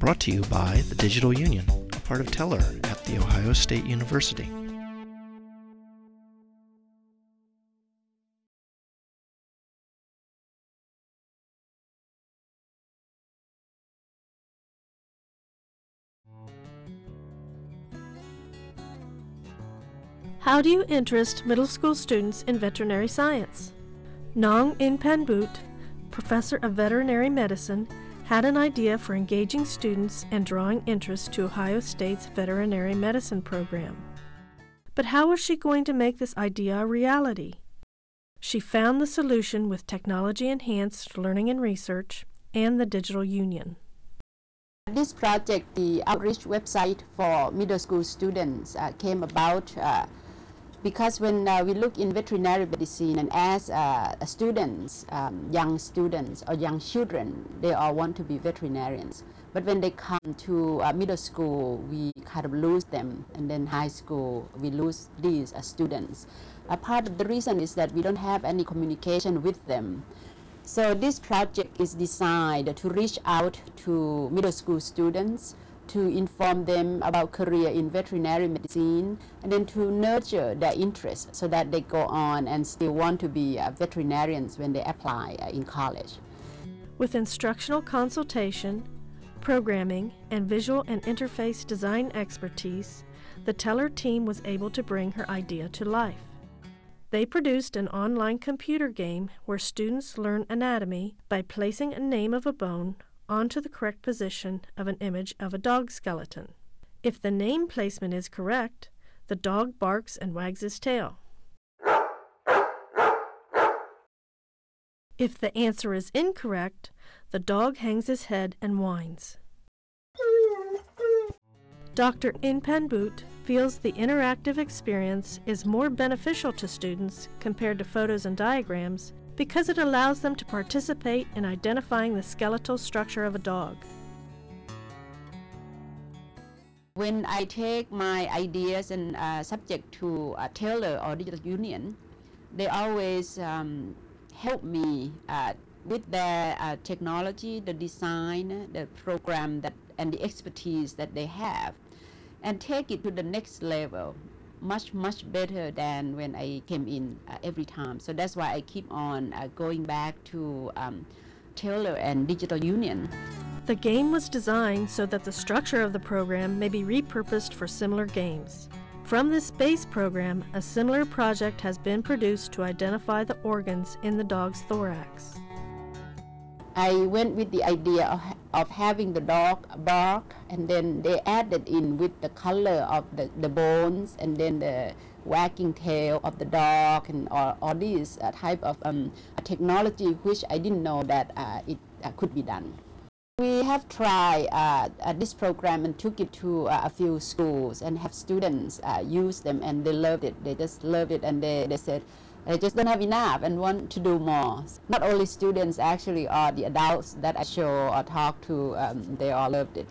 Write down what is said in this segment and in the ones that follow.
Brought to you by the Digital Union, a part of TELR at The Ohio State University. How do you interest middle school students in veterinary science? Nongnuch Inpanbutr, professor of veterinary medicine, had an idea for engaging students and drawing interest to Ohio State's veterinary medicine program. But how was she going to make this idea a reality? She found the solution with technology enhanced learning and research and the Digital Union. This project, the outreach website for middle school students, uh, came about uh, because when uh, we look in veterinary medicine and as uh, students, um, young students or young children, they all want to be veterinarians. But when they come to uh, middle school, we kind of lose them, and then high school, we lose these uh, students. A part of the reason is that we don't have any communication with them. So this project is designed to reach out to middle school students to inform them about career in veterinary medicine and then to nurture their interest so that they go on and still want to be uh, veterinarians when they apply uh, in college. With instructional consultation, programming, and visual and interface design expertise, the TELR team was able to bring her idea to life. They produced an online computer game where students learn anatomy by placing a name of a bone onto the correct position of an image of a dog skeleton. If the name placement is correct, the dog barks and wags his tail. If the answer is incorrect, the dog hangs his head and whines. Dr. Inpanbutr feels the interactive experience is more beneficial to students compared to photos and diagrams because it allows them to participate in identifying the skeletal structure of a dog. When I take my ideas and uh, subject to uh, TELR or Digital Union, they always um, help me uh, with their uh, technology, the design, the program that, and the expertise that they have, and take it to the next level much much better than when I came in uh, every time. So that's why I keep on uh, going back to um, TELR and Digital Union. The game was designed so that the structure of the program may be repurposed for similar games. From this base program, a similar project has been produced to identify the organs in the dog's thorax. I went with the idea of, of having the dog bark and then they added in with the color of the, the bones and then the wagging tail of the dog and all, all these uh, type of um, technology which I didn't know that uh, it uh, could be done. We have tried uh, uh, this program and took it to uh, a few schools and have students use them and they loved it. They just loved it and they, they said, they just don't have enough and want to do more. Not only students actually are the adults that I show or talk to, um, they all loved it.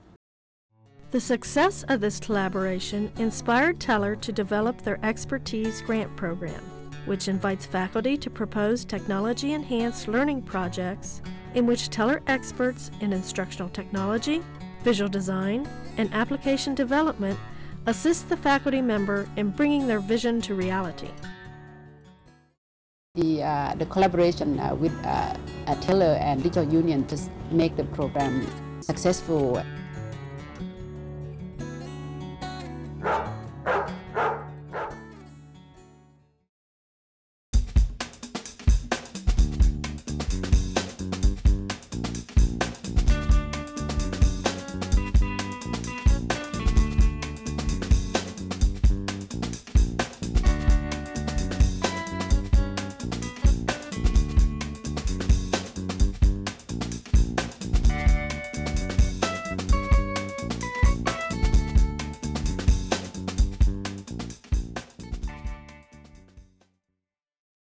The success of this collaboration inspired TELR to develop their Expertise Grant Program, which invites faculty to propose technology enhanced learning projects in which TELR experts in instructional technology, visual design, and application development assist the faculty member in bringing their vision to reality the, uh, the collaboration uh, with uh, TELR and Digital Union just make the program successful.